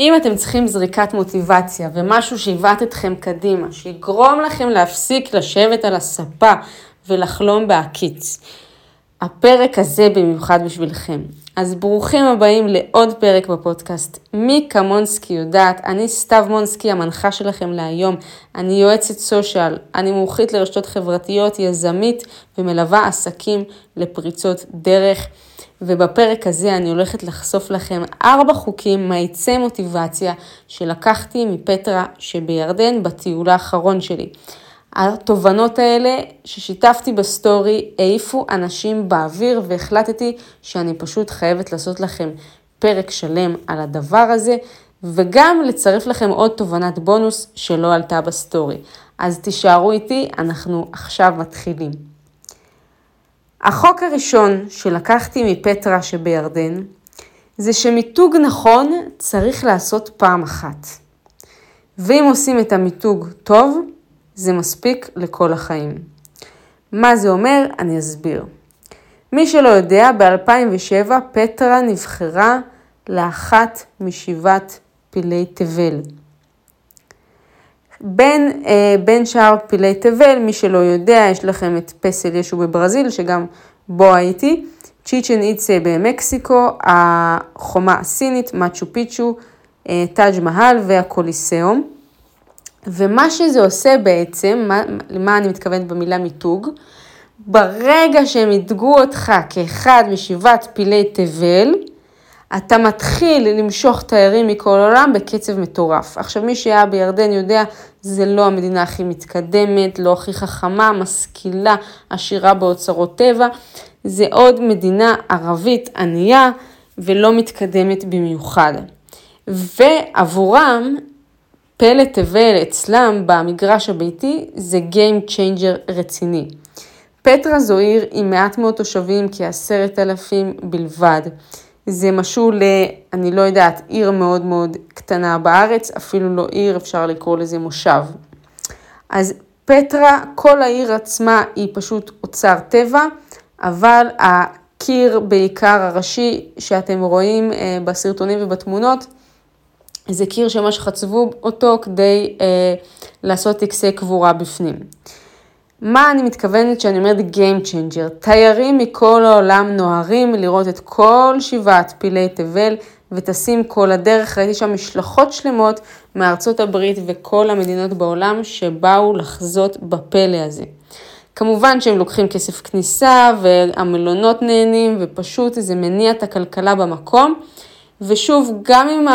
אם אתם צריכים זריקת מוטיבציה ומשהו שיבעט אתכם קדימה, שיגרום לכם להפסיק לשבת על הספה ולחלום בהקיץ, הפרק הזה במיוחד בשבילכם. אז ברוכים הבאים לעוד פרק בפודקאסט. מי כמונסקי יודעת, אני סתיו מונסקי, המנחה שלכם להיום. אני יועצת סושיאל, אני מומחית לרשתות חברתיות, יזמית ומלווה עסקים לפריצות דרך. ובפרק הזה אני הולכת לחשוף לכם ארבע חוקים מאיצי מוטיבציה שלקחתי מפטרה שבירדן בטיול האחרון שלי. התובנות האלה ששיתפתי בסטורי העיפו אנשים באוויר והחלטתי שאני פשוט חייבת לעשות לכם פרק שלם על הדבר הזה וגם לצרף לכם עוד תובנת בונוס שלא עלתה בסטורי. אז תישארו איתי, אנחנו עכשיו מתחילים. החוק הראשון שלקחתי מפטרה שבירדן זה שמיתוג נכון צריך לעשות פעם אחת. ואם עושים את המיתוג טוב, זה מספיק לכל החיים. מה זה אומר? אני אסביר. מי שלא יודע, ב-2007 פטרה נבחרה לאחת משבעת פילי תבל. בין, אה, בין שאר פילי תבל, מי שלא יודע, יש לכם את פסל ישו בברזיל, שגם בו הייתי, צ'יצ'ן איצה במקסיקו, החומה הסינית, מאצ'ו פיצ'ו, אה, טאג' מהל והקוליסאום. ומה שזה עושה בעצם, מה, למה אני מתכוונת במילה מיתוג? ברגע שהם ידגו אותך כאחד משבעת פילי תבל, אתה מתחיל למשוך תיירים מכל העולם בקצב מטורף. עכשיו, מי שהיה בירדן יודע, זה לא המדינה הכי מתקדמת, לא הכי חכמה, משכילה, עשירה באוצרות טבע. זה עוד מדינה ערבית ענייה ולא מתקדמת במיוחד. ועבורם, פלא תבל אצלם במגרש הביתי זה Game Changer רציני. פטרה זו עיר עם מעט מאוד תושבים, כעשרת אלפים בלבד. זה משהו ל... אני לא יודעת, עיר מאוד מאוד קטנה בארץ, אפילו לא עיר, אפשר לקרוא לזה מושב. אז פטרה, כל העיר עצמה היא פשוט אוצר טבע, אבל הקיר בעיקר הראשי שאתם רואים אה, בסרטונים ובתמונות, זה קיר שממש חצבו אותו כדי אה, לעשות טקסי קבורה בפנים. מה אני מתכוונת כשאני אומרת Game Changer? תיירים מכל העולם נוהרים לראות את כל שבעת פילי תבל וטסים כל הדרך. ראיתי שם משלחות שלמות מארצות הברית וכל המדינות בעולם שבאו לחזות בפלא הזה. כמובן שהם לוקחים כסף כניסה והמלונות נהנים ופשוט זה מניע את הכלכלה במקום. ושוב, גם אם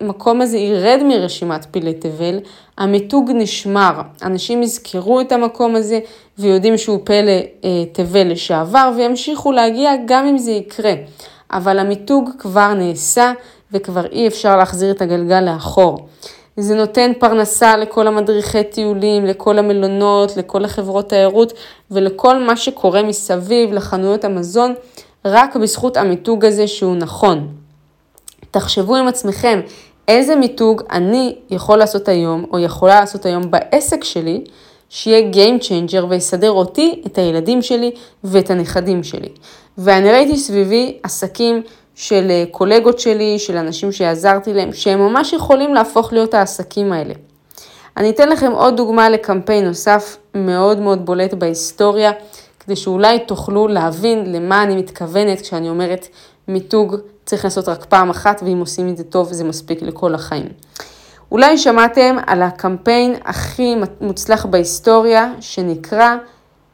המקום הזה ירד מרשימת פילי תבל, המיתוג נשמר. אנשים יזכרו את המקום הזה ויודעים שהוא פלא אה, תבל לשעבר וימשיכו להגיע גם אם זה יקרה. אבל המיתוג כבר נעשה וכבר אי אפשר להחזיר את הגלגל לאחור. זה נותן פרנסה לכל המדריכי טיולים, לכל המלונות, לכל החברות תיירות ולכל מה שקורה מסביב, לחנויות המזון, רק בזכות המיתוג הזה שהוא נכון. תחשבו עם עצמכם איזה מיתוג אני יכול לעשות היום, או יכולה לעשות היום בעסק שלי, שיהיה Game Changer ויסדר אותי, את הילדים שלי ואת הנכדים שלי. ואני ראיתי סביבי עסקים של אה, קולגות שלי, של אנשים שעזרתי להם, שהם ממש יכולים להפוך להיות העסקים האלה. אני אתן לכם עוד דוגמה לקמפיין נוסף מאוד מאוד בולט בהיסטוריה, כדי שאולי תוכלו להבין למה אני מתכוונת כשאני אומרת מיתוג צריך לעשות רק פעם אחת, ואם עושים את זה טוב זה מספיק לכל החיים. אולי שמעתם על הקמפיין הכי מוצלח בהיסטוריה, שנקרא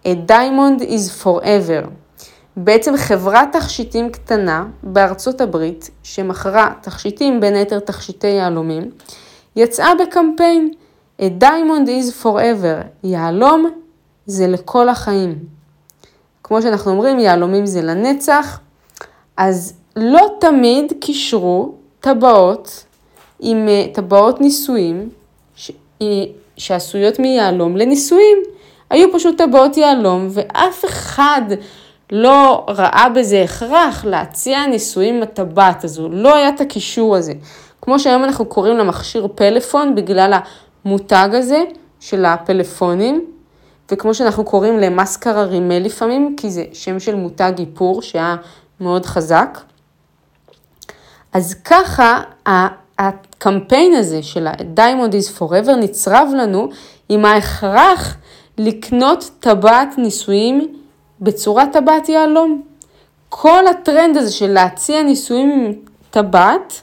A Diamond is Forever. בעצם חברת תכשיטים קטנה בארצות הברית, שמכרה תכשיטים, בין היתר תכשיטי יהלומים, יצאה בקמפיין A Diamond is Forever, יהלום זה לכל החיים. כמו שאנחנו אומרים, יהלומים זה לנצח, אז לא תמיד קישרו טבעות עם אה, טבעות נישואים ש... אה, שעשויות מיהלום לנישואים. היו פשוט טבעות יהלום ואף אחד לא ראה בזה הכרח להציע נישואים לטבעת הזו, לא היה את הקישור הזה. כמו שהיום אנחנו קוראים למכשיר פלאפון בגלל המותג הזה של הפלאפונים, וכמו שאנחנו קוראים למאסקרה רימל לפעמים, כי זה שם של מותג איפור שהיה מאוד חזק. אז ככה הקמפיין הזה של ה-Diamond is Forever נצרב לנו עם ההכרח לקנות טבעת נישואים בצורת טבעת יהלום. כל הטרנד הזה של להציע נישואים עם טבעת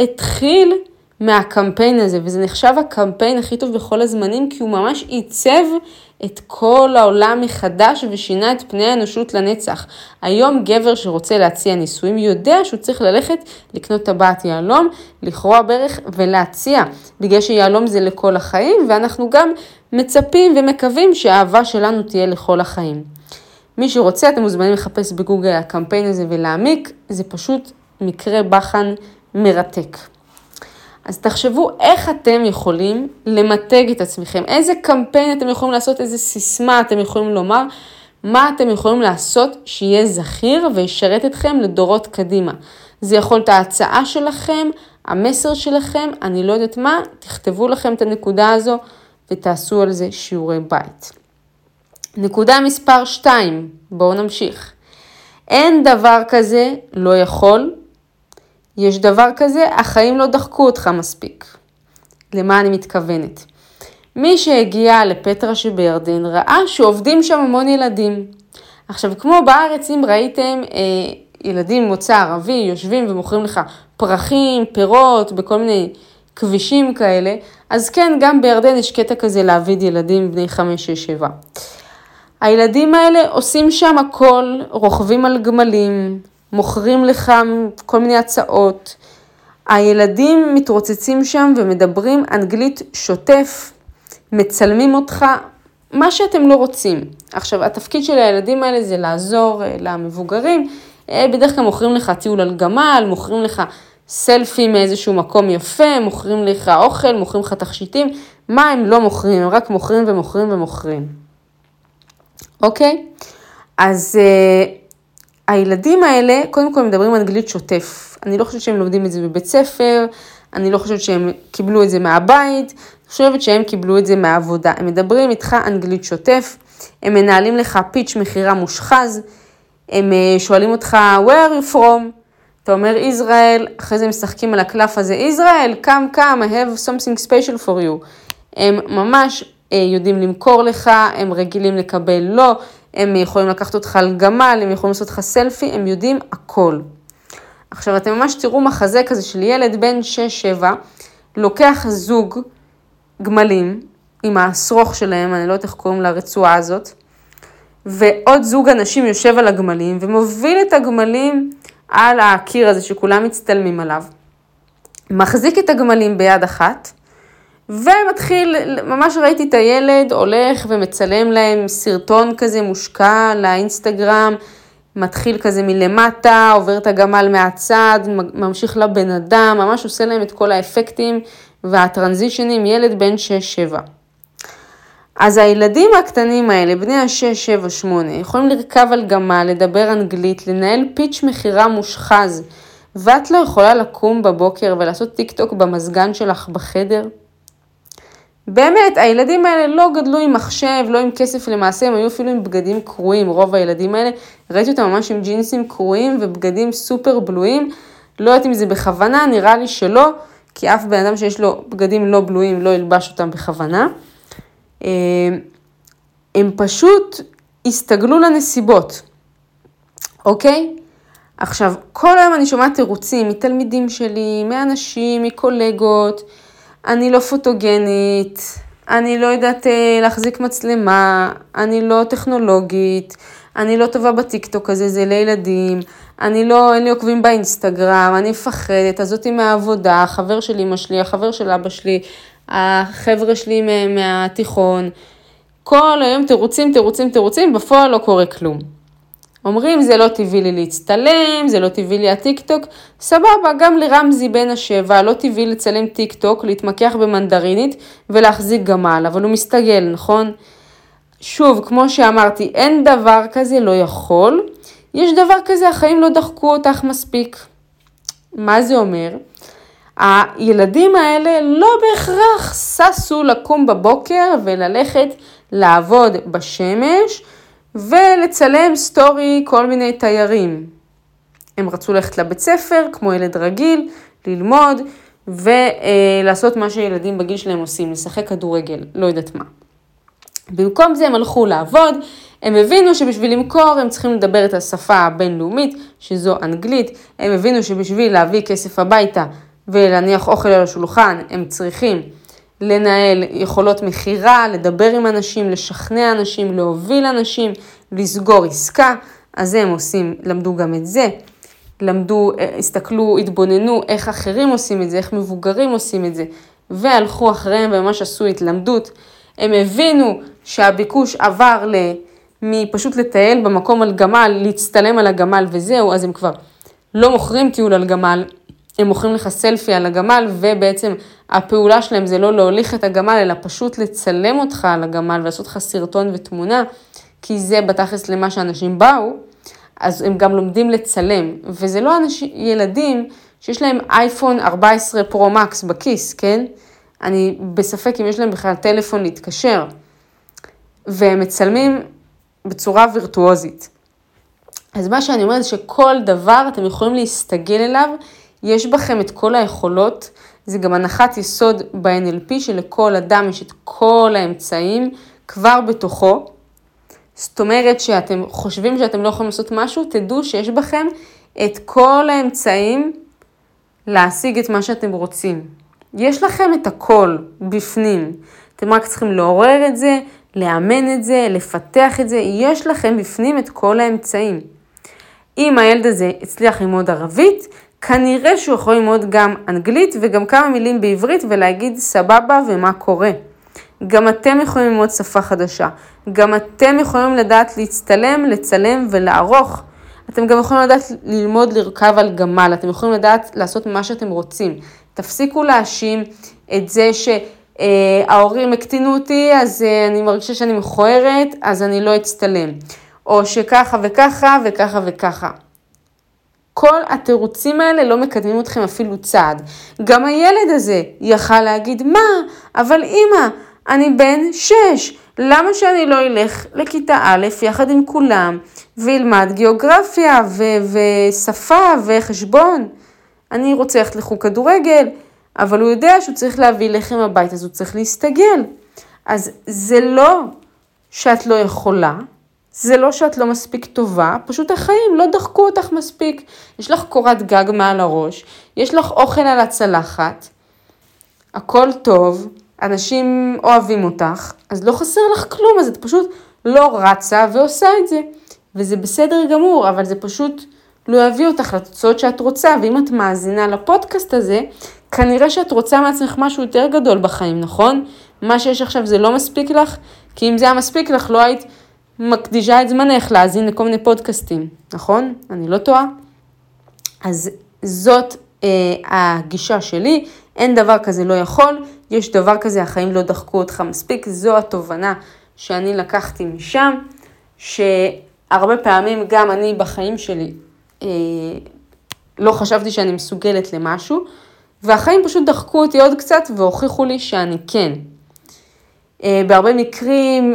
התחיל מהקמפיין הזה, וזה נחשב הקמפיין הכי טוב בכל הזמנים, כי הוא ממש עיצב את כל העולם מחדש ושינה את פני האנושות לנצח. היום גבר שרוצה להציע נישואים יודע שהוא צריך ללכת לקנות טבעת יהלום, לכרוע ברך ולהציע, בגלל שיהלום זה לכל החיים, ואנחנו גם מצפים ומקווים שהאהבה שלנו תהיה לכל החיים. מי שרוצה, אתם מוזמנים לחפש בגוגל הקמפיין הזה ולהעמיק, זה פשוט מקרה בחן מרתק. אז תחשבו איך אתם יכולים למתג את עצמכם, איזה קמפיין אתם יכולים לעשות, איזה סיסמה אתם יכולים לומר, מה אתם יכולים לעשות שיהיה זכיר וישרת אתכם לדורות קדימה. זה יכול להיות ההצעה שלכם, המסר שלכם, אני לא יודעת מה, תכתבו לכם את הנקודה הזו ותעשו על זה שיעורי בית. נקודה מספר 2, בואו נמשיך. אין דבר כזה לא יכול יש דבר כזה, החיים לא דחקו אותך מספיק. למה אני מתכוונת? מי שהגיע לפטרה שבירדן ראה שעובדים שם המון ילדים. עכשיו, כמו בארץ, אם ראיתם אה, ילדים ממוצא ערבי יושבים ומוכרים לך פרחים, פירות, בכל מיני כבישים כאלה, אז כן, גם בירדן יש קטע כזה להעביד ילדים בני 5, 6, 7. הילדים האלה עושים שם הכל, רוכבים על גמלים, מוכרים לך כל מיני הצעות. הילדים מתרוצצים שם ומדברים אנגלית שוטף, מצלמים אותך, מה שאתם לא רוצים. עכשיו, התפקיד של הילדים האלה זה לעזור אה, למבוגרים. אה, בדרך כלל מוכרים לך טיול על גמל, מוכרים לך סלפי מאיזשהו מקום יפה, מוכרים לך אוכל, מוכרים לך תכשיטים. מה הם לא מוכרים? הם רק מוכרים ומוכרים ומוכרים. אוקיי? אז... אה, הילדים האלה, קודם כל מדברים אנגלית שוטף. אני לא חושבת שהם לומדים את זה בבית ספר, אני לא חושבת שהם קיבלו את זה מהבית, אני חושבת שהם קיבלו את זה מהעבודה. הם מדברים איתך אנגלית שוטף, הם מנהלים לך פיץ' מכירה מושחז, הם אה, שואלים אותך, where are you from? אתה אומר ישראל, אחרי זה משחקים על הקלף הזה, ישראל, come, come, I have something special for you. הם ממש אה, יודעים למכור לך, הם רגילים לקבל לא, הם יכולים לקחת אותך על גמל, הם יכולים לעשות לך סלפי, הם יודעים הכל. עכשיו, אתם ממש תראו מחזה כזה של ילד בן 6-7, לוקח זוג גמלים עם השרוך שלהם, אני לא יודעת איך קוראים לרצועה הזאת, ועוד זוג אנשים יושב על הגמלים ומוביל את הגמלים על הקיר הזה שכולם מצטלמים עליו. מחזיק את הגמלים ביד אחת, ומתחיל, ממש ראיתי את הילד הולך ומצלם להם סרטון כזה מושקע לאינסטגרם, מתחיל כזה מלמטה, עובר את הגמל מהצד, ממשיך לבן אדם, ממש עושה להם את כל האפקטים והטרנזישנים, ילד בן 6-7. אז הילדים הקטנים האלה, בני ה-6, 7, 8, יכולים לרכב על גמל, לדבר אנגלית, לנהל פיץ' מכירה מושחז, ואת לא יכולה לקום בבוקר ולעשות טיק טוק במזגן שלך בחדר? באמת, הילדים האלה לא גדלו עם מחשב, לא עם כסף, למעשה הם היו אפילו עם בגדים קרועים, רוב הילדים האלה. ראיתי אותם ממש עם ג'ינסים קרועים ובגדים סופר בלויים. לא יודעת אם זה בכוונה, נראה לי שלא, כי אף בן אדם שיש לו בגדים לא בלויים לא ילבש אותם בכוונה. אה, הם פשוט הסתגלו לנסיבות, אוקיי? עכשיו, כל היום אני שומעת תירוצים מתלמידים שלי, מאנשים, מקולגות, אני לא פוטוגנית, אני לא יודעת אה, להחזיק מצלמה, אני לא טכנולוגית, אני לא טובה בטיקטוק הזה, זה לילדים, אני לא, אין לי עוקבים באינסטגרם, אני מפחדת, אז זאתי מהעבודה, החבר של אמא שלי, החבר של אבא שלי, החבר'ה שלי מהתיכון, כל היום תירוצים, תירוצים, תירוצים, בפועל לא קורה כלום. אומרים זה לא טבעי לי להצטלם, זה לא טבעי לי הטיק טוק, סבבה, גם לרמזי בן השבע לא טבעי לצלם טיק טוק, להתמקח במנדרינית ולהחזיק גמל, אבל הוא מסתגל, נכון? שוב, כמו שאמרתי, אין דבר כזה לא יכול, יש דבר כזה, החיים לא דחקו אותך מספיק. מה זה אומר? הילדים האלה לא בהכרח ששו לקום בבוקר וללכת לעבוד בשמש, ולצלם סטורי כל מיני תיירים. הם רצו ללכת לבית ספר, כמו ילד רגיל, ללמוד, ולעשות מה שילדים בגיל שלהם עושים, לשחק כדורגל, לא יודעת מה. במקום זה הם הלכו לעבוד, הם הבינו שבשביל למכור הם צריכים לדבר את השפה הבינלאומית, שזו אנגלית, הם הבינו שבשביל להביא כסף הביתה ולהניח אוכל על השולחן, הם צריכים לנהל יכולות מכירה, לדבר עם אנשים, לשכנע אנשים, להוביל אנשים, לסגור עסקה, אז הם עושים, למדו גם את זה. למדו, אה, הסתכלו, התבוננו איך אחרים עושים את זה, איך מבוגרים עושים את זה, והלכו אחריהם וממש עשו התלמדות. הם הבינו שהביקוש עבר ל... מפשוט לטייל במקום על גמל, להצטלם על הגמל וזהו, אז הם כבר לא מוכרים טיול על גמל, הם מוכרים לך סלפי על הגמל, ובעצם הפעולה שלהם זה לא להוליך את הגמל, אלא פשוט לצלם אותך על הגמל ולעשות לך סרטון ותמונה, כי זה בתכלס למה שאנשים באו, אז הם גם לומדים לצלם, וזה לא אנשים, ילדים שיש להם אייפון 14 פרו-מקס בכיס, כן? אני בספק אם יש להם בכלל טלפון להתקשר, והם מצלמים בצורה וירטואוזית. אז מה שאני אומרת שכל דבר אתם יכולים להסתגל אליו, יש בכם את כל היכולות, זה גם הנחת יסוד ב-NLP שלכל אדם יש את כל האמצעים כבר בתוכו. זאת אומרת שאתם חושבים שאתם לא יכולים לעשות משהו, תדעו שיש בכם את כל האמצעים להשיג את מה שאתם רוצים. יש לכם את הכל בפנים. אתם רק צריכים לעורר את זה, לאמן את זה, לפתח את זה, יש לכם בפנים את כל האמצעים. אם הילד הזה הצליח ללמוד ערבית, כנראה שהוא יכול ללמוד גם אנגלית וגם כמה מילים בעברית ולהגיד סבבה ומה קורה. גם אתם יכולים ללמוד שפה חדשה. גם אתם יכולים לדעת להצטלם, לצלם ולערוך. אתם גם יכולים לדעת ללמוד לרכב על גמל, אתם יכולים לדעת לעשות מה שאתם רוצים. תפסיקו להאשים את זה שההורים הקטינו אותי, אז אה, אני מרגישה שאני מכוערת, אז אני לא אצטלם. או שככה וככה וככה וככה. כל התירוצים האלה לא מקדמים אתכם אפילו צעד. גם הילד הזה יכל להגיד, מה, אבל אימא, אני בן שש, למה שאני לא אלך לכיתה א' יחד עם כולם וילמד גיאוגרפיה ו- ושפה וחשבון? אני רוצה ללכת לחוג כדורגל, אבל הוא יודע שהוא צריך להביא לחם הביתה, אז הוא צריך להסתגל. אז זה לא שאת לא יכולה, זה לא שאת לא מספיק טובה, פשוט החיים לא דחקו אותך מספיק. יש לך קורת גג מעל הראש, יש לך אוכל על הצלחת, הכל טוב, אנשים אוהבים אותך, אז לא חסר לך כלום, אז את פשוט לא רצה ועושה את זה. וזה בסדר גמור, אבל זה פשוט לא יביא אותך לתוצאות שאת רוצה, ואם את מאזינה לפודקאסט הזה, כנראה שאת רוצה מעצמך משהו יותר גדול בחיים, נכון? מה שיש עכשיו זה לא מספיק לך, כי אם זה היה מספיק לך, לא היית מקדישה את זמנך להאזין לכל מיני פודקאסטים, נכון? אני לא טועה? אז זאת אה, הגישה שלי, אין דבר כזה לא יכול, יש דבר כזה, החיים לא דחקו אותך מספיק, זו התובנה שאני לקחתי משם, שהרבה פעמים גם אני בחיים שלי אה, לא חשבתי שאני מסוגלת למשהו, והחיים פשוט דחקו אותי עוד קצת והוכיחו לי שאני כן. אה, בהרבה מקרים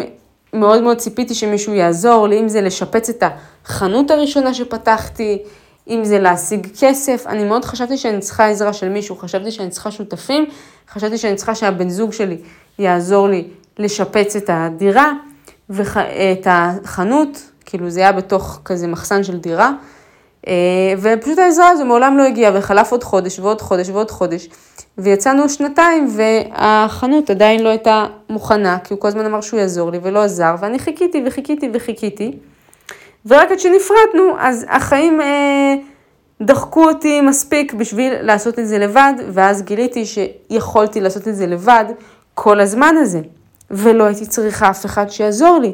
מאוד מאוד ציפיתי שמישהו יעזור לי, אם זה לשפץ את החנות הראשונה שפתחתי, אם זה להשיג כסף, אני מאוד חשבתי שאני צריכה עזרה של מישהו, חשבתי שאני צריכה שותפים, חשבתי שאני צריכה שהבן זוג שלי יעזור לי לשפץ את הדירה ואת החנות, כאילו זה היה בתוך כזה מחסן של דירה, ופשוט העזרה הזו מעולם לא הגיעה, וחלף עוד חודש ועוד חודש ועוד חודש, ויצאנו שנתיים והחנות עדיין לא הייתה מוכנה, כי הוא כל הזמן אמר שהוא יעזור לי ולא עזר, ואני חיכיתי וחיכיתי וחיכיתי. ורק עד שנפרדנו, אז החיים אה, דחקו אותי מספיק בשביל לעשות את זה לבד, ואז גיליתי שיכולתי לעשות את זה לבד כל הזמן הזה, ולא הייתי צריכה אף אחד שיעזור לי.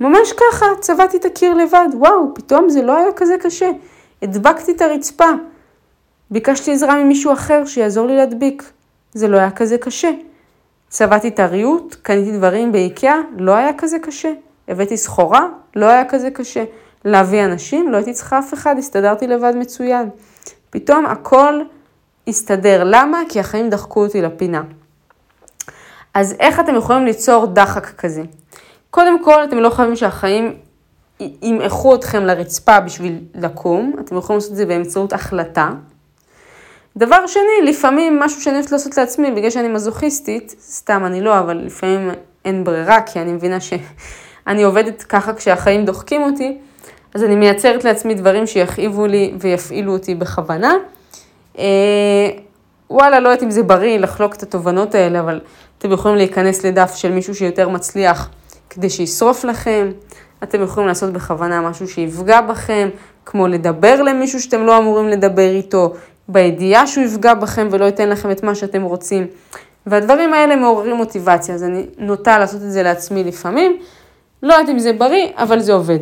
ממש ככה, צבעתי את הקיר לבד, וואו, פתאום זה לא היה כזה קשה. הדבקתי את הרצפה. ביקשתי עזרה ממישהו אחר שיעזור לי להדביק. זה לא היה כזה קשה. צבעתי את הריהוט, קניתי דברים באיקאה, לא היה כזה קשה. הבאתי סחורה, לא היה כזה קשה. להביא אנשים, לא הייתי צריכה אף אחד, הסתדרתי לבד מצוין. פתאום הכל הסתדר. למה? כי החיים דחקו אותי לפינה. אז איך אתם יכולים ליצור דחק כזה? קודם כל, אתם לא חייבים שהחיים ימעכו אתכם לרצפה בשביל לקום, אתם יכולים לעשות את זה באמצעות החלטה. דבר שני, לפעמים משהו שאני אוהבת לעשות לעצמי, בגלל שאני מזוכיסטית, סתם אני לא, אבל לפעמים אין ברירה, כי אני מבינה שאני עובדת ככה כשהחיים דוחקים אותי, אז אני מייצרת לעצמי דברים שיכאיבו לי ויפעילו אותי בכוונה. אה, וואלה, לא יודעת אם זה בריא לחלוק את התובנות האלה, אבל אתם יכולים להיכנס לדף של מישהו שיותר מצליח כדי שישרוף לכם. אתם יכולים לעשות בכוונה משהו שיפגע בכם, כמו לדבר למישהו שאתם לא אמורים לדבר איתו, בידיעה שהוא יפגע בכם ולא ייתן לכם את מה שאתם רוצים. והדברים האלה מעוררים מוטיבציה, אז אני נוטה לעשות את זה לעצמי לפעמים. לא יודעת אם זה בריא, אבל זה עובד.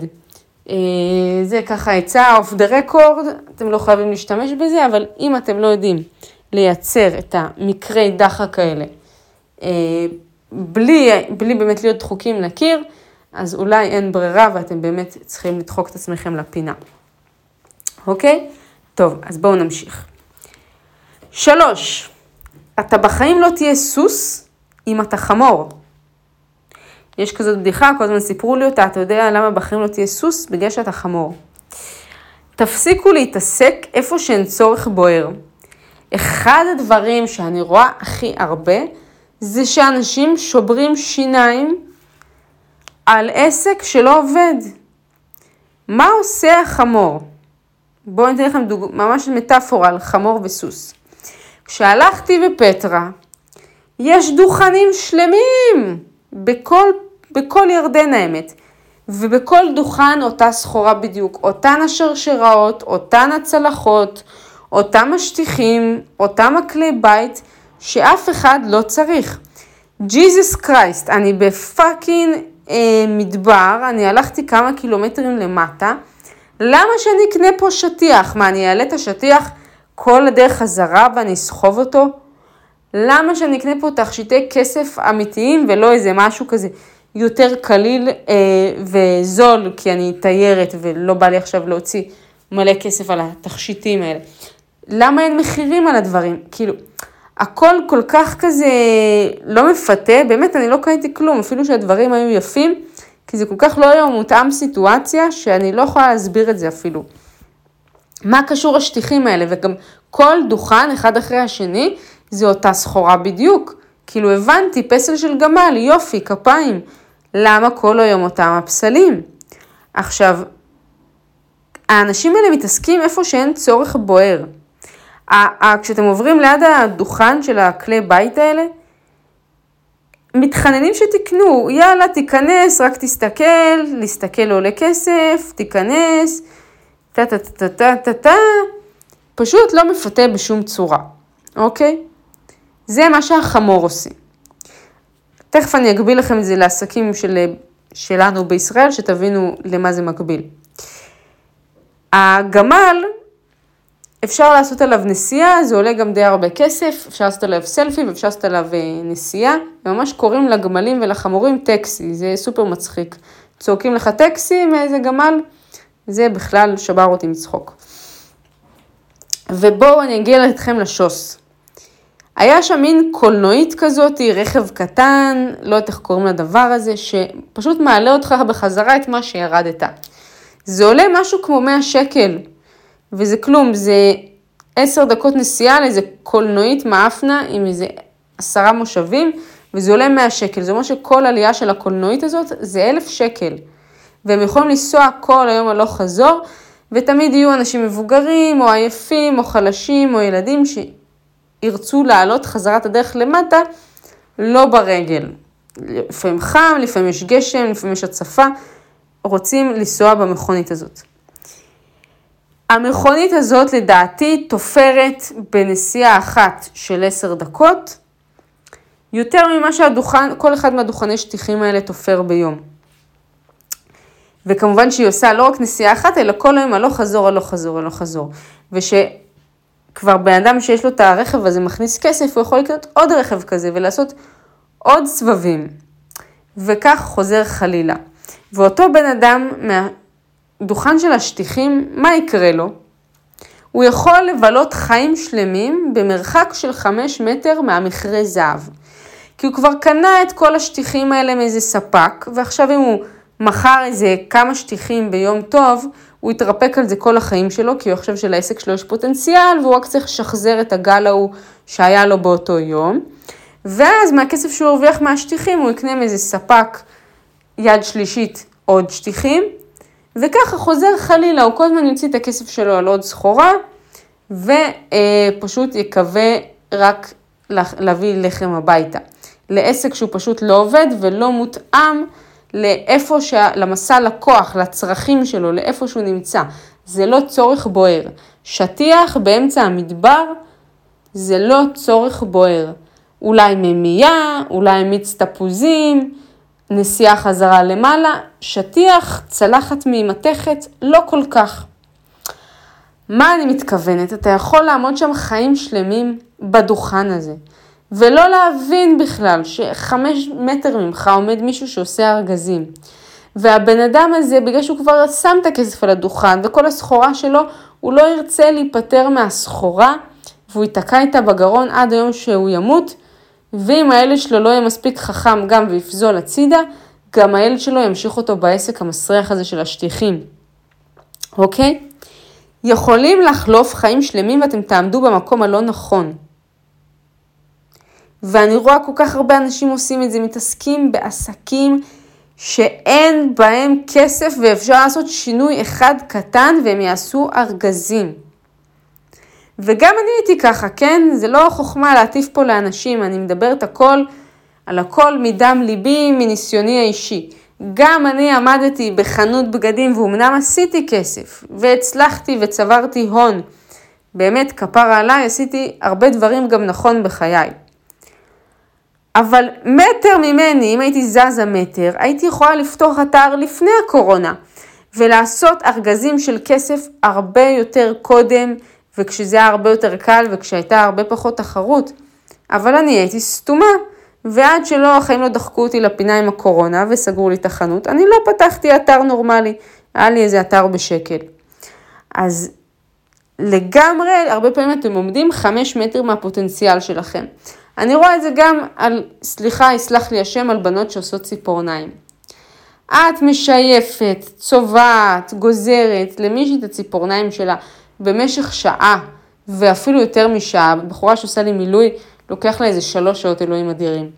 אה, זה ככה עצה אוף דה רקורד, אתם לא חייבים להשתמש בזה, אבל אם אתם לא יודעים לייצר את המקרי דחק האלה, אה, בלי, בלי באמת להיות דחוקים לקיר, אז אולי אין ברירה ואתם באמת צריכים לדחוק את עצמכם לפינה. אוקיי? טוב, אז בואו נמשיך. שלוש, אתה בחיים לא תהיה סוס אם אתה חמור. יש כזאת בדיחה, כל הזמן סיפרו לי אותה, אתה יודע למה בחיים לא תהיה סוס? בגלל שאתה חמור. תפסיקו להתעסק איפה שאין צורך בוער. אחד הדברים שאני רואה הכי הרבה, זה שאנשים שוברים שיניים על עסק שלא עובד. מה עושה החמור? בואו ניתן לכם דוג... ממש מטאפורה על חמור וסוס. כשהלכתי בפטרה, יש דוכנים שלמים בכל, בכל ירדן האמת, ובכל דוכן אותה סחורה בדיוק, אותן השרשראות, אותן הצלחות, אותם השטיחים, אותם הכלי בית, שאף אחד לא צריך. Jesus Christ, אני ב fucking אה, מדבר, אני הלכתי כמה קילומטרים למטה, למה שאני אקנה פה שטיח? מה, אני אעלה את השטיח כל הדרך חזרה ואני אסחוב אותו? למה שאני אקנה פה תכשיטי כסף אמיתיים ולא איזה משהו כזה יותר קליל אה, וזול, כי אני תיירת ולא בא לי עכשיו להוציא מלא כסף על התכשיטים האלה. למה אין מחירים על הדברים? כאילו, הכל כל כך כזה לא מפתה, באמת אני לא קניתי כלום, אפילו שהדברים היו יפים, כי זה כל כך לא היה מותאם סיטואציה, שאני לא יכולה להסביר את זה אפילו. מה קשור השטיחים האלה? וגם כל דוכן, אחד אחרי השני, זה אותה סחורה בדיוק. כאילו הבנתי, פסל של גמל, יופי, כפיים. למה כל היום אותם הפסלים? עכשיו, האנשים האלה מתעסקים איפה שאין צורך בוער. כשאתם עוברים ליד הדוכן של הכלי בית האלה, מתחננים שתקנו, יאללה, תיכנס, רק תסתכל, להסתכל עולה כסף, תיכנס, טה טה טה טה טה טה, פשוט לא מפתה בשום צורה, אוקיי? זה מה שהחמור עושה. תכף אני אגביל לכם את זה לעסקים של, שלנו בישראל, שתבינו למה זה מקביל. הגמל אפשר לעשות עליו נסיעה, זה עולה גם די הרבה כסף, אפשר לעשות עליו סלפי ואפשר לעשות עליו אה, נסיעה. ממש קוראים לגמלים ולחמורים טקסי, זה סופר מצחיק. צועקים לך טקסי מאיזה גמל, זה בכלל שבר אותי מצחוק. ובואו אני אגיע אתכם לשוס. היה שם מין קולנועית כזאת, רכב קטן, לא יודעת איך קוראים לדבר הזה, שפשוט מעלה אותך בחזרה את מה שירדת. זה עולה משהו כמו 100 שקל. וזה כלום, זה עשר דקות נסיעה לאיזה קולנועית מאפנה עם איזה עשרה מושבים, וזה עולה 100 שקל. זה אומר שכל עלייה של הקולנועית הזאת זה אלף שקל. והם יכולים לנסוע כל היום הלוך חזור, ותמיד יהיו אנשים מבוגרים, או עייפים, או חלשים, או ילדים שירצו לעלות חזרת הדרך למטה, לא ברגל. לפעמים חם, לפעמים יש גשם, לפעמים יש הצפה, רוצים לנסוע במכונית הזאת. המכונית הזאת לדעתי תופרת בנסיעה אחת של עשר דקות, יותר ממה שהדוכן, כל אחד מהדוכני שטיחים האלה תופר ביום. וכמובן שהיא עושה לא רק נסיעה אחת, אלא כל היום הלוך חזור, הלוך חזור, הלוך חזור. ושכבר בן אדם שיש לו את הרכב הזה מכניס כסף, הוא יכול לקנות עוד רכב כזה ולעשות עוד סבבים. וכך חוזר חלילה. ואותו בן אדם דוכן של השטיחים, מה יקרה לו? הוא יכול לבלות חיים שלמים במרחק של חמש מטר מהמכרה זהב. כי הוא כבר קנה את כל השטיחים האלה מאיזה ספק, ועכשיו אם הוא מכר איזה כמה שטיחים ביום טוב, הוא יתרפק על זה כל החיים שלו, כי הוא חושב שלעסק שלו יש פוטנציאל, והוא רק צריך לשחזר את הגל ההוא שהיה לו באותו יום. ואז מהכסף שהוא הרוויח מהשטיחים, הוא יקנה מאיזה ספק יד שלישית עוד שטיחים, וככה חוזר חלילה, הוא כל הזמן יוציא את הכסף שלו על עוד סחורה, ופשוט יקווה רק להביא לחם הביתה. לעסק שהוא פשוט לא עובד ולא מותאם לאיפה, שה... למסע לקוח, לצרכים שלו, לאיפה שהוא נמצא. זה לא צורך בוער. שטיח באמצע המדבר זה לא צורך בוער. אולי ממייה, אולי מיץ תפוזים, נסיעה חזרה למעלה, שטיח, צלחת ממתכת, לא כל כך. מה אני מתכוונת? אתה יכול לעמוד שם חיים שלמים בדוכן הזה, ולא להבין בכלל שחמש מטר ממך עומד מישהו שעושה ארגזים. והבן אדם הזה, בגלל שהוא כבר שם את הכסף על הדוכן וכל הסחורה שלו, הוא לא ירצה להיפטר מהסחורה והוא ייתקע איתה בגרון עד היום שהוא ימות, ואם הילד שלו לא יהיה מספיק חכם גם ויפזול הצידה, גם הילד שלו ימשיך אותו בעסק המסריח הזה של השטיחים, אוקיי? יכולים לחלוף חיים שלמים ואתם תעמדו במקום הלא נכון. ואני רואה כל כך הרבה אנשים עושים את זה, מתעסקים בעסקים שאין בהם כסף ואפשר לעשות שינוי אחד קטן והם יעשו ארגזים. וגם אני הייתי ככה, כן? זה לא חוכמה להטיף פה לאנשים, אני מדברת הכל, על הכל מדם ליבי, מניסיוני האישי. גם אני עמדתי בחנות בגדים ואומנם עשיתי כסף, והצלחתי וצברתי הון. באמת, כפרה עליי, עשיתי הרבה דברים גם נכון בחיי. אבל מטר ממני, אם הייתי זזה מטר, הייתי יכולה לפתוח אתר לפני הקורונה, ולעשות ארגזים של כסף הרבה יותר קודם, וכשזה היה הרבה יותר קל וכשהייתה הרבה פחות תחרות. אבל אני הייתי סתומה, ועד שלא, החיים לא דחקו אותי לפינה עם הקורונה וסגרו לי את החנות, אני לא פתחתי אתר נורמלי, היה לי איזה אתר בשקל. אז לגמרי, הרבה פעמים אתם עומדים חמש מטר מהפוטנציאל שלכם. אני רואה את זה גם על, סליחה, יסלח לי השם, על בנות שעושות ציפורניים. את משייפת, צובעת, גוזרת למישהי את הציפורניים שלה במשך שעה, ואפילו יותר משעה, בחורה שעושה לי מילוי, לוקח לה איזה שלוש שעות אלוהים אדירים.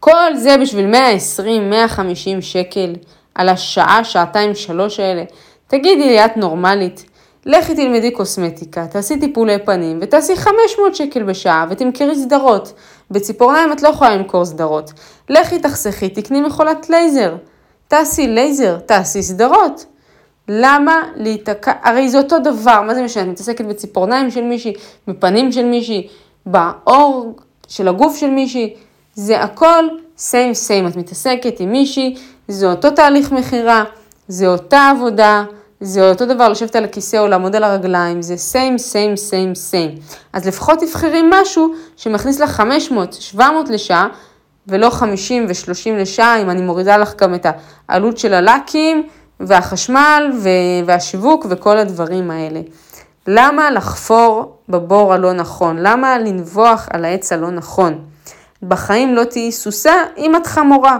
כל זה בשביל 120, 150 שקל על השעה, שעתיים, שלוש האלה. תגידי לי, את נורמלית? לכי תלמדי קוסמטיקה, תעשי טיפולי פנים ותעשי 500 שקל בשעה ותמכרי סדרות. בציפורניים את לא יכולה למכור סדרות. לכי תחסכי, תקני מכונת לייזר. תעשי לייזר, תעשי סדרות. למה להיתקע, הרי זה אותו דבר, מה זה משנה, את מתעסקת בציפורניים של מישהי, בפנים של מישהי, בעור של הגוף של מישהי, זה הכל same same, את מתעסקת עם מישהי, זה אותו תהליך מכירה, זה אותה עבודה, זה אותו דבר לשבת על הכיסא או לעמוד על הרגליים, זה same same same same. אז לפחות תבחרי משהו שמכניס לך 500, 700 לשעה, ולא 50 ו-30 לשעה, אם אני מורידה לך גם את העלות של הלקים. והחשמל והשיווק וכל הדברים האלה. למה לחפור בבור הלא נכון? למה לנבוח על העץ הלא נכון? בחיים לא תהיי סוסה אם את חמורה.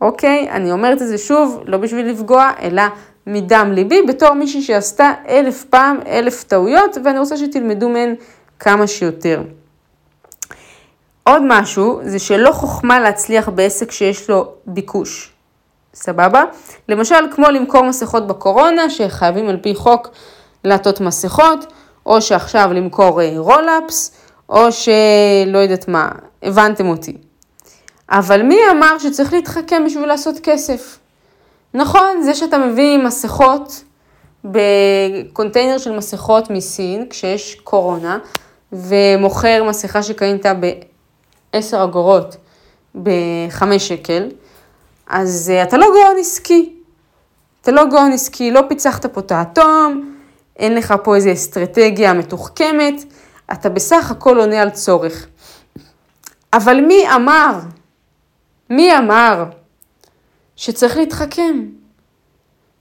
אוקיי? אני אומרת את זה שוב, לא בשביל לפגוע, אלא מדם ליבי, בתור מישהי שעשתה אלף פעם, אלף טעויות, ואני רוצה שתלמדו מהן כמה שיותר. עוד משהו, זה שלא חוכמה להצליח בעסק שיש לו ביקוש. סבבה? למשל, כמו למכור מסכות בקורונה, שחייבים על פי חוק לעטות מסכות, או שעכשיו למכור roll-ups, אה, או שלא יודעת מה, הבנתם אותי. אבל מי אמר שצריך להתחכם בשביל לעשות כסף? נכון, זה שאתה מביא מסכות בקונטיינר של מסכות מסין, כשיש קורונה, ומוכר מסכה שקנית ב-10 אגורות ב-5 שקל, אז uh, אתה לא גאון עסקי. אתה לא גאון עסקי, לא פיצחת פה את האטום, אין לך פה איזו אסטרטגיה מתוחכמת, אתה בסך הכל עונה על צורך. אבל מי אמר, מי אמר שצריך להתחכם?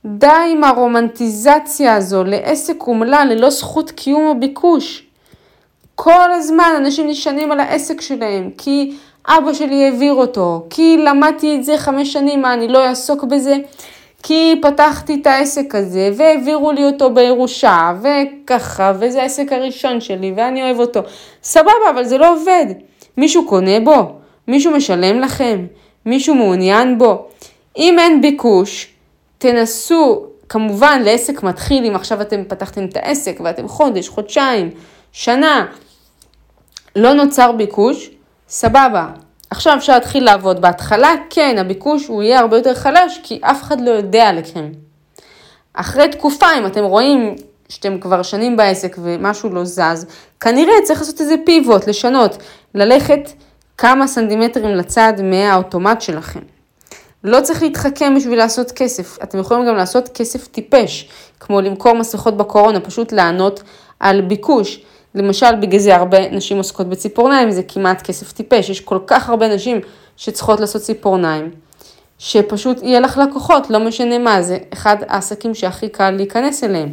די עם הרומנטיזציה הזו לעסק אומלל ללא זכות קיום או ביקוש. כל הזמן אנשים נשענים על העסק שלהם, כי אבא שלי העביר אותו, כי למדתי את זה חמש שנים, מה, אני לא אעסוק בזה? כי פתחתי את העסק הזה והעבירו לי אותו בירושה וככה וזה העסק הראשון שלי ואני אוהב אותו. סבבה, אבל זה לא עובד. מישהו קונה בו? מישהו משלם לכם? מישהו מעוניין בו? אם אין ביקוש, תנסו, כמובן לעסק מתחיל, אם עכשיו אתם פתחתם את העסק ואתם חודש, חודשיים, שנה, לא נוצר ביקוש, סבבה. עכשיו אפשר להתחיל לעבוד. בהתחלה, כן, הביקוש הוא יהיה הרבה יותר חלש, כי אף אחד לא יודע עליכם. אחרי תקופה, אם אתם רואים שאתם כבר שנים בעסק ומשהו לא זז, כנראה צריך לעשות איזה פיבוט, לשנות, ללכת כמה סנטימטרים לצד מהאוטומט שלכם. לא צריך להתחכם בשביל לעשות כסף, אתם יכולים גם לעשות כסף טיפש, כמו למכור מסכות בקורונה, פשוט לענות על ביקוש. למשל, בגלל זה הרבה נשים עוסקות בציפורניים, זה כמעט כסף טיפש, יש כל כך הרבה נשים שצריכות לעשות ציפורניים, שפשוט יהיה לך לקוחות, לא משנה מה, זה אחד העסקים שהכי קל להיכנס אליהם,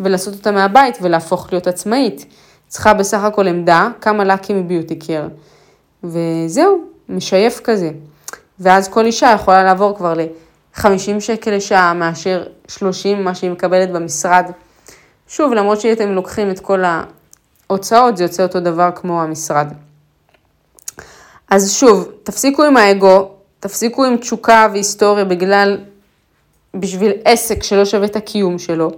ולעשות אותה מהבית ולהפוך להיות עצמאית. צריכה בסך הכל עמדה, כמה לאקים מביוטי קר, וזהו, משייף כזה. ואז כל אישה יכולה לעבור כבר ל-50 שקל לשעה מאשר 30, מה שהיא מקבלת במשרד. שוב, למרות שאתם לוקחים את כל ההוצאות, זה יוצא אותו דבר כמו המשרד. אז שוב, תפסיקו עם האגו, תפסיקו עם תשוקה והיסטוריה בגלל, בשביל עסק שלא שווה את הקיום שלו.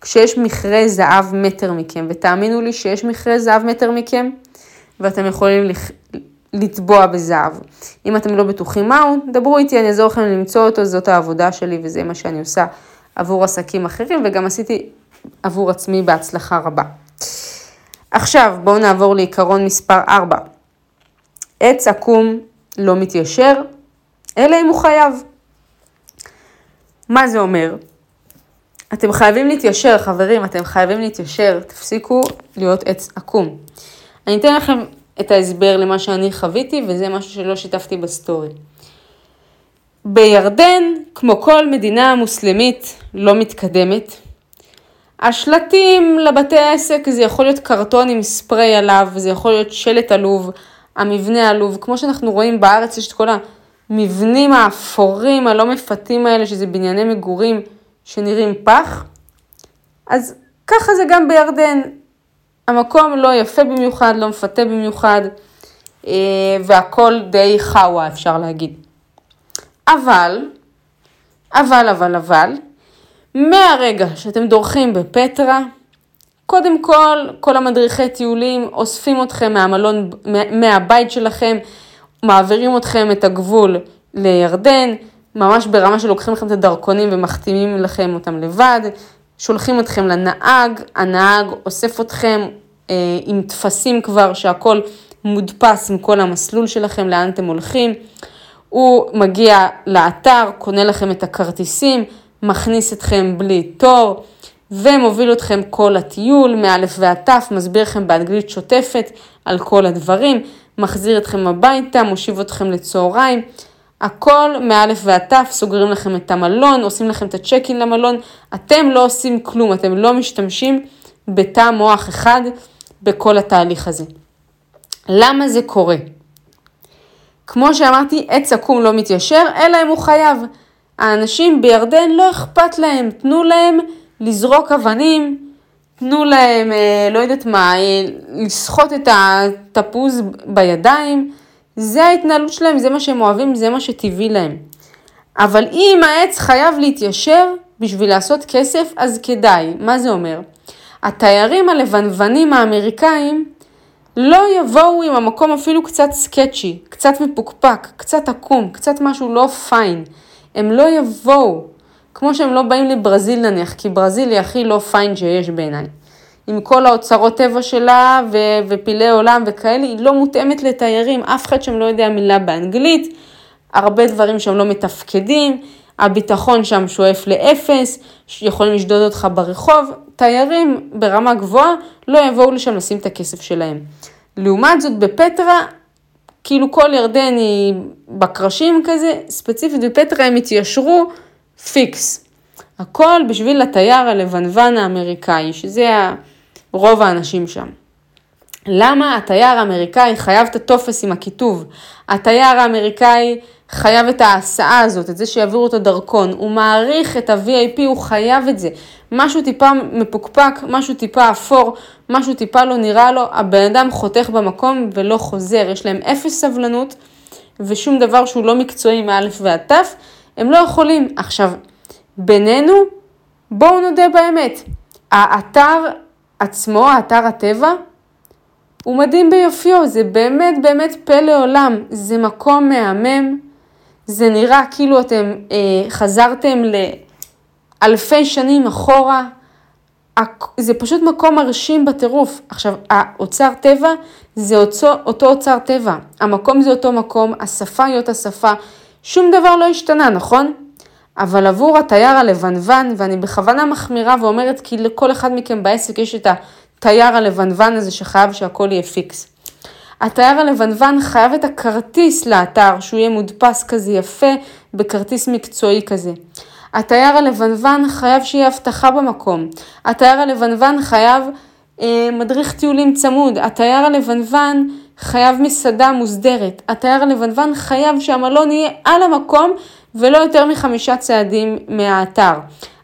כשיש מכרה זהב מטר מכם, ותאמינו לי שיש מכרה זהב מטר מכם, ואתם יכולים לטבוע בזהב. אם אתם לא בטוחים מהו, דברו איתי, אני אעזור לכם למצוא אותו, זאת העבודה שלי וזה מה שאני עושה עבור עסקים אחרים, וגם עשיתי עבור עצמי בהצלחה רבה. עכשיו בואו נעבור לעיקרון מספר 4. עץ עקום לא מתיישר, אלא אם הוא חייב. מה זה אומר? אתם חייבים להתיישר, חברים, אתם חייבים להתיישר, תפסיקו להיות עץ עקום. אני אתן לכם את ההסבר למה שאני חוויתי, וזה משהו שלא שיתפתי בסטורי. בירדן, כמו כל מדינה מוסלמית לא מתקדמת, השלטים לבתי העסק זה יכול להיות קרטון עם ספרי עליו, זה יכול להיות שלט עלוב, המבנה עלוב, כמו שאנחנו רואים בארץ יש את כל המבנים האפורים הלא מפתים האלה, שזה בנייני מגורים שנראים פח, אז ככה זה גם בירדן, המקום לא יפה במיוחד, לא מפתה במיוחד, אה, והכל די חאווה אפשר להגיד. אבל, אבל, אבל, אבל, מהרגע שאתם דורכים בפטרה, קודם כל, כל המדריכי טיולים אוספים אתכם מהמלון, מהבית שלכם, מעבירים אתכם את הגבול לירדן, ממש ברמה שלוקחים לכם את הדרכונים ומחתימים לכם אותם לבד, שולחים אתכם לנהג, הנהג אוסף אתכם עם טפסים כבר, שהכל מודפס עם כל המסלול שלכם, לאן אתם הולכים. הוא מגיע לאתר, קונה לכם את הכרטיסים, מכניס אתכם בלי תור, ומוביל אתכם כל הטיול, מאלף ועד תף, מסביר לכם באנגלית שוטפת על כל הדברים, מחזיר אתכם הביתה, מושיב אתכם לצהריים. הכל מאלף ועד תף, סוגרים לכם את המלון, עושים לכם את הצ'ק אין למלון, אתם לא עושים כלום, אתם לא משתמשים בתא מוח אחד בכל התהליך הזה. למה זה קורה? כמו שאמרתי, עץ עקום לא מתיישר, אלא אם הוא חייב. האנשים בירדן לא אכפת להם, תנו להם לזרוק אבנים, תנו להם, אה, לא יודעת מה, אה, לסחוט את התפוז בידיים, זה ההתנהלות שלהם, זה מה שהם אוהבים, זה מה שטבעי להם. אבל אם העץ חייב להתיישר בשביל לעשות כסף, אז כדאי. מה זה אומר? התיירים הלבנוונים האמריקאים לא יבואו עם המקום אפילו קצת סקצ'י, קצת מפוקפק, קצת עקום, קצת משהו לא פיין. הם לא יבואו, כמו שהם לא באים לברזיל נניח, כי ברזיל היא הכי לא פיין שיש בעיניי. עם כל האוצרות טבע שלה ו- ופילי עולם וכאלה, היא לא מותאמת לתיירים, אף אחד שם לא יודע מילה באנגלית, הרבה דברים שם לא מתפקדים, הביטחון שם שואף לאפס, יכולים לשדוד אותך ברחוב, תיירים ברמה גבוהה לא יבואו לשם לשים את הכסף שלהם. לעומת זאת בפטרה, כאילו כל ירדן היא בקרשים כזה, ספציפית בפטרה הם התיישרו פיקס. הכל בשביל התייר ה level one האמריקאי, שזה רוב האנשים שם. למה התייר האמריקאי חייב את הטופס עם הכיתוב? התייר האמריקאי חייב את ההסעה הזאת, את זה שיעבירו אותו דרכון, הוא מעריך את ה-VIP, הוא חייב את זה. משהו טיפה מפוקפק, משהו טיפה אפור, משהו טיפה לא נראה לו, הבן אדם חותך במקום ולא חוזר, יש להם אפס סבלנות ושום דבר שהוא לא מקצועי מאלף ועד תף, הם לא יכולים. עכשיו, בינינו, בואו נודה באמת, האתר עצמו, האתר הטבע, הוא מדהים ביופיו, זה באמת באמת פלא עולם, זה מקום מהמם, זה נראה כאילו אתם אה, חזרתם לאלפי שנים אחורה, זה פשוט מקום מרשים בטירוף. עכשיו, האוצר טבע זה אותו, אותו אוצר טבע, המקום זה אותו מקום, השפה היא אותה שפה, שום דבר לא השתנה, נכון? אבל עבור התייר הלבנוון, ואני בכוונה מחמירה ואומרת כי לכל אחד מכם בעסק יש את התייר הלבנוון הזה שחייב שהכל יהיה פיקס. התייר הלבנוון חייב את הכרטיס לאתר, שהוא יהיה מודפס כזה יפה, בכרטיס מקצועי כזה. התייר הלבנוון חייב שיהיה אבטחה במקום. התייר הלבנוון חייב אה, מדריך טיולים צמוד. התייר הלבנוון חייב מסעדה מוסדרת. התייר הלבנוון חייב שהמלון יהיה על המקום ולא יותר מחמישה צעדים מהאתר.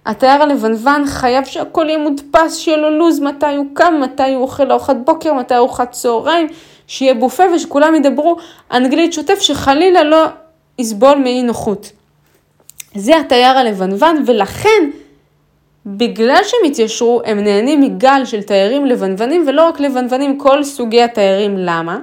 התייר הלבנוון חייב שהכל יהיה מודפס, שיהיה לו לו"ז, מתי הוא קם, מתי הוא אוכל ארוחת בוקר, מתי ארוחת צהריים, שיהיה בופה ושכולם ידברו אנגלית שוטף, שחלילה לא יסבול מאי נוחות. זה התייר הלבנוון, ולכן, בגלל שהם התיישרו, הם נהנים מגל של תיירים לבנוונים, ולא רק לבנוונים, כל סוגי התיירים. למה?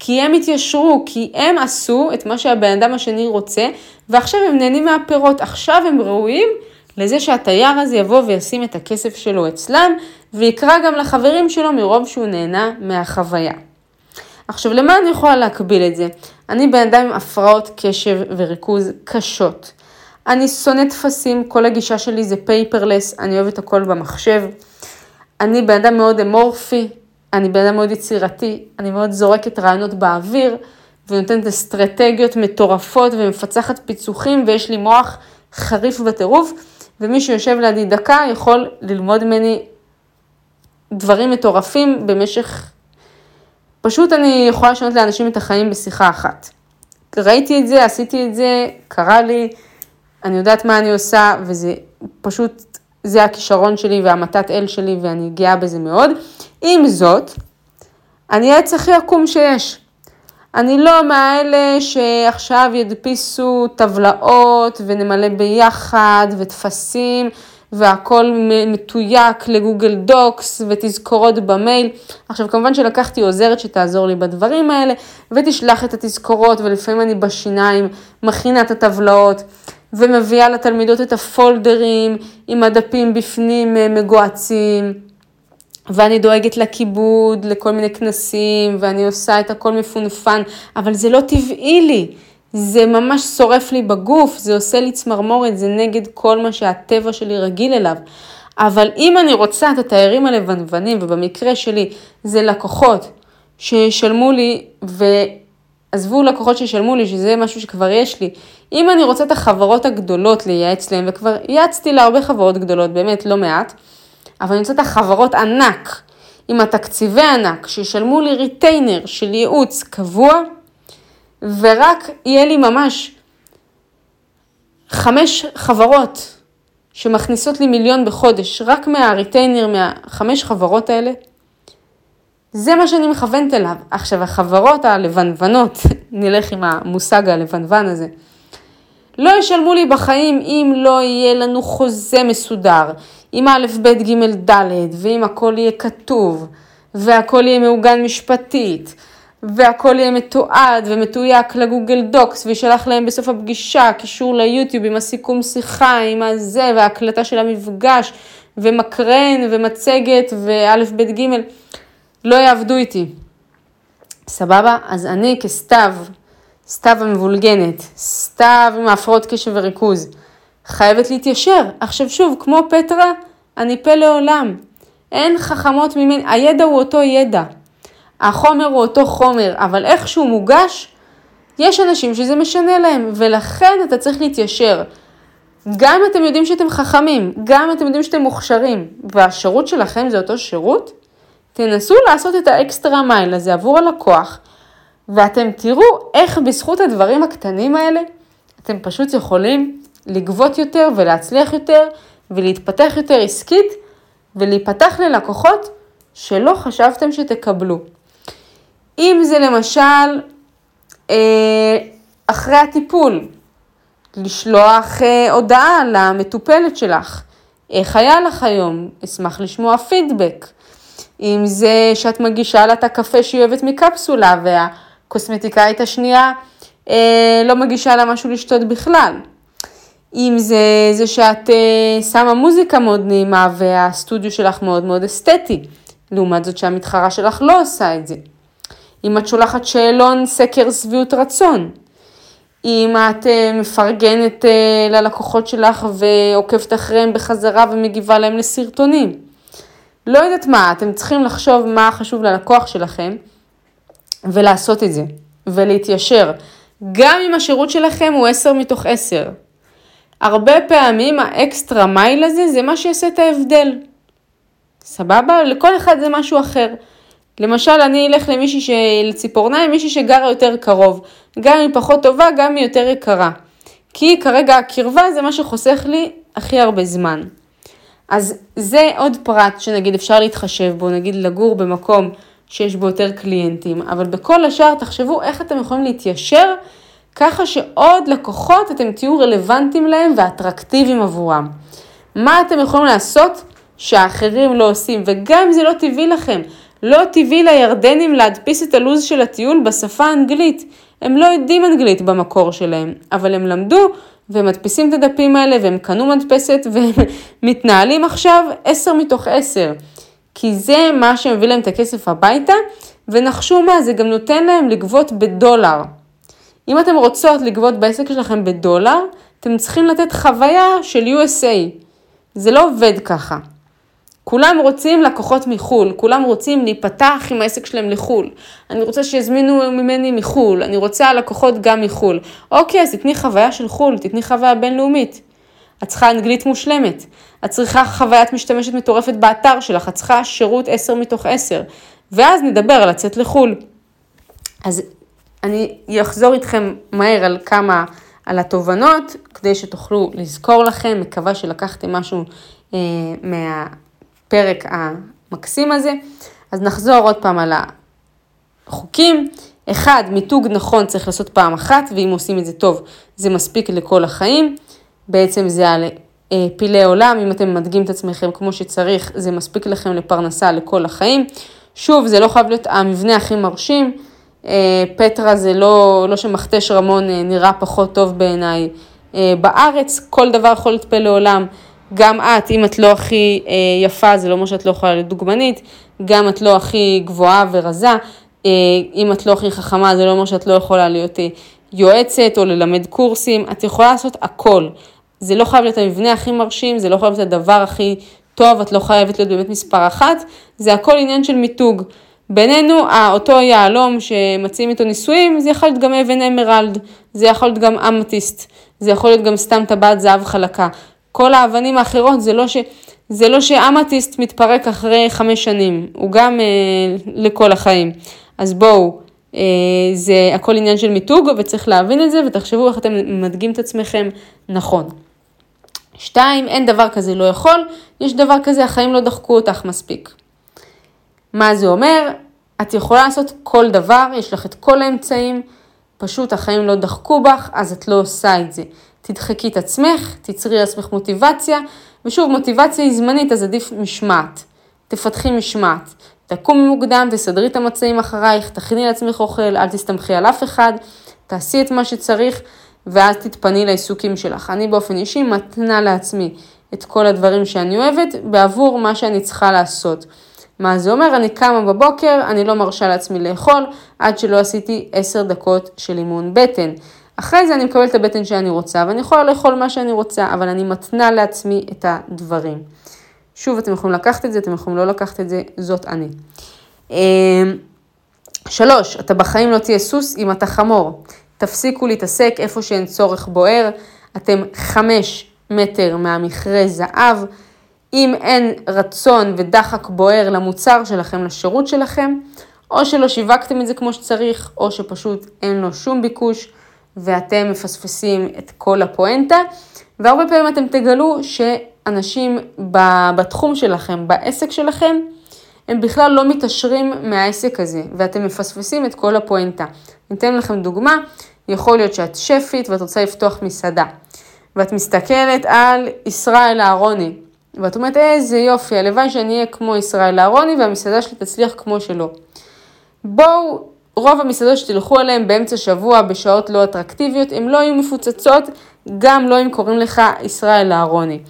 כי הם התיישרו, כי הם עשו את מה שהבן אדם השני רוצה, ועכשיו הם נהנים מהפירות. עכשיו הם ראויים לזה שהתייר הזה יבוא וישים את הכסף שלו אצלם, ויקרא גם לחברים שלו מרוב שהוא נהנה מהחוויה. עכשיו, למה אני יכולה להקביל את זה? אני בן אדם עם הפרעות קשב וריכוז קשות. אני שונא טפסים, כל הגישה שלי זה paperless, אני אוהבת הכל במחשב. אני בן אדם מאוד אמורפי, אני בן אדם מאוד יצירתי, אני מאוד זורקת רעיונות באוויר, ונותנת אסטרטגיות מטורפות ומפצחת פיצוחים, ויש לי מוח חריף בטירוף, ומי שיושב לידי דקה יכול ללמוד ממני דברים מטורפים במשך... פשוט אני יכולה לשנות לאנשים את החיים בשיחה אחת. ראיתי את זה, עשיתי את זה, קרה לי, אני יודעת מה אני עושה, וזה פשוט, זה הכישרון שלי והמתת אל שלי, ואני גאה בזה מאוד. עם זאת, אני העץ הכי עקום שיש. אני לא מהאלה שעכשיו ידפיסו טבלאות ונמלא ביחד וטפסים והכל מתויק לגוגל דוקס ותזכורות במייל. עכשיו כמובן שלקחתי עוזרת שתעזור לי בדברים האלה ותשלח את התזכורות ולפעמים אני בשיניים מכינה את הטבלאות ומביאה לתלמידות את הפולדרים עם הדפים בפנים אה, מגועצים. ואני דואגת לכיבוד, לכל מיני כנסים, ואני עושה את הכל מפונפן, אבל זה לא טבעי לי. זה ממש שורף לי בגוף, זה עושה לי צמרמורת, זה נגד כל מה שהטבע שלי רגיל אליו. אבל אם אני רוצה את התיירים הלבנוונים, ובמקרה שלי זה לקוחות שישלמו לי, ועזבו לקוחות שישלמו לי, שזה משהו שכבר יש לי, אם אני רוצה את החברות הגדולות לייעץ להם, וכבר ייעצתי להרבה חברות גדולות, באמת לא מעט, אבל אני רוצה את החברות ענק, עם התקציבי ענק, שישלמו לי retainer של ייעוץ קבוע, ורק יהיה לי ממש חמש חברות שמכניסות לי מיליון בחודש, רק מה retainer, מהחמש חברות האלה, זה מה שאני מכוונת אליו. עכשיו, החברות ה level one ות, נלך עם המושג ה level one הזה, לא ישלמו לי בחיים אם לא יהיה לנו חוזה מסודר, עם א', ב', ג', ד', ואם הכל יהיה כתוב, והכל יהיה מעוגן משפטית, והכל יהיה מתועד ומתויק לגוגל דוקס, וישלח להם בסוף הפגישה קישור ליוטיוב עם הסיכום שיחה, עם הזה, וההקלטה של המפגש, ומקרן, ומצגת, וא', ב', ג', לא יעבדו איתי. סבבה? אז אני כסתיו, סתיו המבולגנת, סתיו עם ההפרעות קשב וריכוז, חייבת להתיישר. עכשיו שוב, כמו פטרה, אני פה לעולם. אין חכמות ממני, הידע הוא אותו ידע. החומר הוא אותו חומר, אבל איך שהוא מוגש, יש אנשים שזה משנה להם, ולכן אתה צריך להתיישר. גם אם אתם יודעים שאתם חכמים, גם אם אתם יודעים שאתם מוכשרים, והשירות שלכם זה אותו שירות, תנסו לעשות את האקסטרה מייל הזה עבור הלקוח, ואתם תראו איך בזכות הדברים הקטנים האלה, אתם פשוט יכולים לגבות יותר ולהצליח יותר ולהתפתח יותר עסקית ולהיפתח ללקוחות שלא חשבתם שתקבלו. אם זה למשל אה, אחרי הטיפול, לשלוח אה, הודעה למטופלת שלך, איך היה לך היום? אשמח לשמוע פידבק. אם זה שאת מגישה לה את הקפה שהיא אוהבת מקפסולה והקוסמטיקאית השנייה אה, לא מגישה לה משהו לשתות בכלל. אם זה זה שאת אה, שמה מוזיקה מאוד נעימה והסטודיו שלך מאוד מאוד אסתטי, לעומת זאת שהמתחרה שלך לא עושה את זה. אם את שולחת שאלון סקר שביעות רצון, אם את אה, מפרגנת אה, ללקוחות שלך ועוקבת אחריהם בחזרה ומגיבה להם לסרטונים. לא יודעת מה, אתם צריכים לחשוב מה חשוב ללקוח שלכם ולעשות את זה ולהתיישר. גם אם השירות שלכם הוא 10 מתוך 10. הרבה פעמים האקסטרה מייל הזה זה מה שיעשה את ההבדל. סבבה? לכל אחד זה משהו אחר. למשל, אני אלך למישהי, ש... לציפורניים, מישהי שגרה יותר קרוב. גם אם פחות טובה, גם אם יותר יקרה. כי כרגע הקרבה זה מה שחוסך לי הכי הרבה זמן. אז זה עוד פרט שנגיד אפשר להתחשב בו, נגיד לגור במקום שיש בו יותר קליינטים, אבל בכל השאר תחשבו איך אתם יכולים להתיישר ככה שעוד לקוחות אתם תהיו רלוונטיים להם ואטרקטיביים עבורם. מה אתם יכולים לעשות שהאחרים לא עושים, וגם אם זה לא טבעי לכם, לא טבעי לירדנים להדפיס את הלו"ז של הטיול בשפה האנגלית. הם לא יודעים אנגלית במקור שלהם, אבל הם למדו והם מדפיסים את הדפים האלה והם קנו מדפסת והם מתנהלים עכשיו 10 מתוך 10. כי זה מה שמביא להם את הכסף הביתה, ונחשו מה, זה גם נותן להם לגבות בדולר. אם אתם רוצות לגבות בעסק שלכם בדולר, אתם צריכים לתת חוויה של USA. זה לא עובד ככה. כולם רוצים לקוחות מחו"ל, כולם רוצים להיפתח עם העסק שלהם לחו"ל. אני רוצה שיזמינו ממני מחו"ל, אני רוצה לקוחות גם מחו"ל. אוקיי, אז תתני חוויה של חו"ל, תתני חוויה בינלאומית. את צריכה אנגלית מושלמת, את צריכה חוויית משתמשת מטורפת באתר שלך, את צריכה שירות 10 מתוך 10, ואז נדבר על לצאת לחו"ל. אז אני אחזור איתכם מהר על כמה, על התובנות, כדי שתוכלו לזכור לכם, מקווה שלקחתם משהו אה, מהפרק המקסים הזה. אז נחזור עוד פעם על החוקים. אחד, מיתוג נכון צריך לעשות פעם אחת, ואם עושים את זה טוב, זה מספיק לכל החיים. בעצם זה על אה, פילי עולם, אם אתם מדגים את עצמכם כמו שצריך, זה מספיק לכם לפרנסה לכל החיים. שוב, זה לא חייב להיות המבנה הכי מרשים. אה, פטרה זה לא, לא שמכתש רמון אה, נראה פחות טוב בעיניי. בארץ כל דבר יכול להיות פלא עולם. גם את, אם את לא הכי יפה, זה לא אומר שאת לא יכולה להיות דוגמנית. גם את לא הכי גבוהה ורזה. אם את לא הכי חכמה, זה לא אומר שאת לא יכולה להיות יועצת או ללמד קורסים. את יכולה לעשות הכל. זה לא חייב להיות המבנה הכי מרשים, זה לא חייב להיות הדבר הכי טוב, את לא חייבת להיות באמת מספר אחת, זה הכל עניין של מיתוג. בינינו, אותו יהלום שמציעים איתו נישואים, זה יכול להיות גם אבן אמרלד, זה יכול להיות גם אמתיסט, זה יכול להיות גם סתם טבעת זהב חלקה. כל האבנים האחרות זה לא, ש... זה לא שאמתיסט מתפרק אחרי חמש שנים, הוא גם אה, לכל החיים. אז בואו, אה, זה הכל עניין של מיתוג וצריך להבין את זה ותחשבו איך אתם מדגים את עצמכם נכון. שתיים, אין דבר כזה לא יכול, יש דבר כזה, החיים לא דחקו אותך מספיק. מה זה אומר? את יכולה לעשות כל דבר, יש לך את כל האמצעים, פשוט החיים לא דחקו בך, אז את לא עושה את זה. תדחקי את עצמך, תצרי לעצמך מוטיבציה, ושוב, מוטיבציה היא זמנית, אז עדיף משמעת. תפתחי משמעת. תקומי מוקדם, תסדרי את המצעים אחרייך, תכיני לעצמך אוכל, אל תסתמכי על אף אחד, תעשי את מה שצריך, ואז תתפני לעיסוקים שלך. אני באופן אישי מתנה לעצמי את כל הדברים שאני אוהבת בעבור מה שאני צריכה לעשות. מה זה אומר? אני קמה בבוקר, אני לא מרשה לעצמי לאכול עד שלא עשיתי 10 דקות של אימון בטן. אחרי זה אני מקבלת את הבטן שאני רוצה ואני יכולה לאכול מה שאני רוצה, אבל אני מתנה לעצמי את הדברים. שוב, אתם יכולים לקחת את זה, אתם יכולים לא לקחת את זה, זאת אני. אמ, שלוש, אתה בחיים לא תהיה סוס אם אתה חמור. תפסיקו להתעסק איפה שאין צורך בוער, אתם חמש מטר מהמכרה זהב. אם אין רצון ודחק בוער למוצר שלכם, לשירות שלכם, או שלא שיווקתם את זה כמו שצריך, או שפשוט אין לו שום ביקוש ואתם מפספסים את כל הפואנטה, והרבה פעמים אתם תגלו שאנשים בתחום שלכם, בעסק שלכם, הם בכלל לא מתעשרים מהעסק הזה, ואתם מפספסים את כל הפואנטה. ניתן לכם דוגמה, יכול להיות שאת שפית ואת רוצה לפתוח מסעדה, ואת מסתכלת על ישראל אהרוני, ואת אומרת, איזה יופי, הלוואי שאני אהיה כמו ישראל אהרוני והמסעדה שלי תצליח כמו שלו. בואו, רוב המסעדות שתלכו עליהן באמצע שבוע בשעות לא אטרקטיביות, הן לא יהיו מפוצצות, גם לא אם קוראים לך ישראל אהרוני.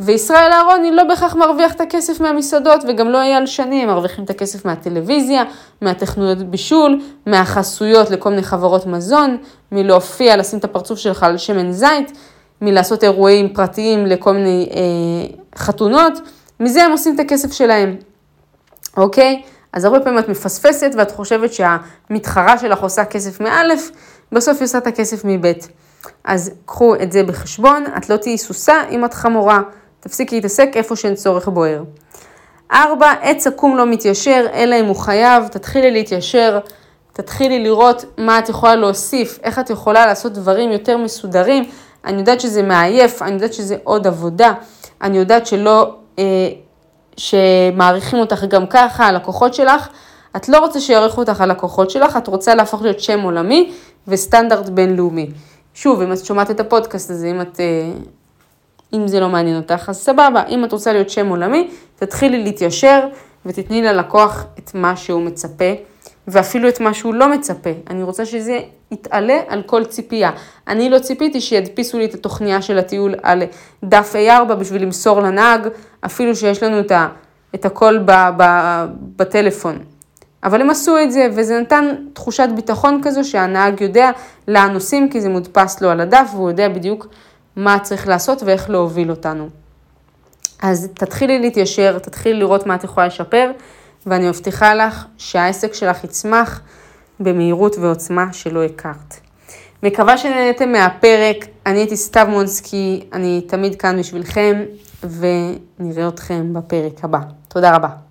וישראל אהרוני לא בהכרח מרוויח את הכסף מהמסעדות וגם לא אייל שני, הם מרוויחים את הכסף מהטלוויזיה, מהטכנולוגיות בישול, מהחסויות לכל מיני חברות מזון, מלהופיע, לשים את הפרצוף שלך על שמן זית, מלעשות אירועים פרטיים לכל מיני אה, חתונות, מזה הם עושים את הכסף שלהם, אוקיי? אז הרבה פעמים את מפספסת ואת חושבת שהמתחרה שלך עושה כסף מאלף, בסוף היא עושה את הכסף מבית. אז קחו את זה בחשבון, את לא תהיי סוסה אם את חמורה, תפסיקי להתעסק איפה שאין צורך בוער. ארבע, עץ עקום לא מתיישר, אלא אם הוא חייב, תתחילי להתיישר, תתחילי לראות מה את יכולה להוסיף, איך את יכולה לעשות דברים יותר מסודרים. אני יודעת שזה מעייף, אני יודעת שזה עוד עבודה, אני יודעת שלא, אה, שמעריכים אותך גם ככה, הלקוחות שלך. את לא רוצה שיעריכו אותך הלקוחות שלך, את רוצה להפוך להיות שם עולמי וסטנדרט בינלאומי. שוב, אם את שומעת את הפודקאסט הזה, אם את... אה, אם זה לא מעניין אותך, אז סבבה. אם את רוצה להיות שם עולמי, תתחילי להתיישר ותתני ללקוח את מה שהוא מצפה, ואפילו את מה שהוא לא מצפה. אני רוצה שזה יתעלה על כל ציפייה. אני לא ציפיתי שידפיסו לי את התוכניה של הטיול על דף A4 בשביל למסור לנהג, אפילו שיש לנו את, ה, את הכל ב, ב, בטלפון. אבל הם עשו את זה, וזה נתן תחושת ביטחון כזו שהנהג יודע לאן נוסעים, כי זה מודפס לו על הדף, והוא יודע בדיוק מה צריך לעשות ואיך להוביל אותנו. אז תתחילי להתיישר, תתחילי לראות מה את יכולה לשפר, ואני מבטיחה לך שהעסק שלך יצמח במהירות ועוצמה שלא הכרת. מקווה שנהנתם מהפרק, אני הייתי סתיו מונסקי, אני תמיד כאן בשבילכם, ונראה אתכם בפרק הבא. תודה רבה.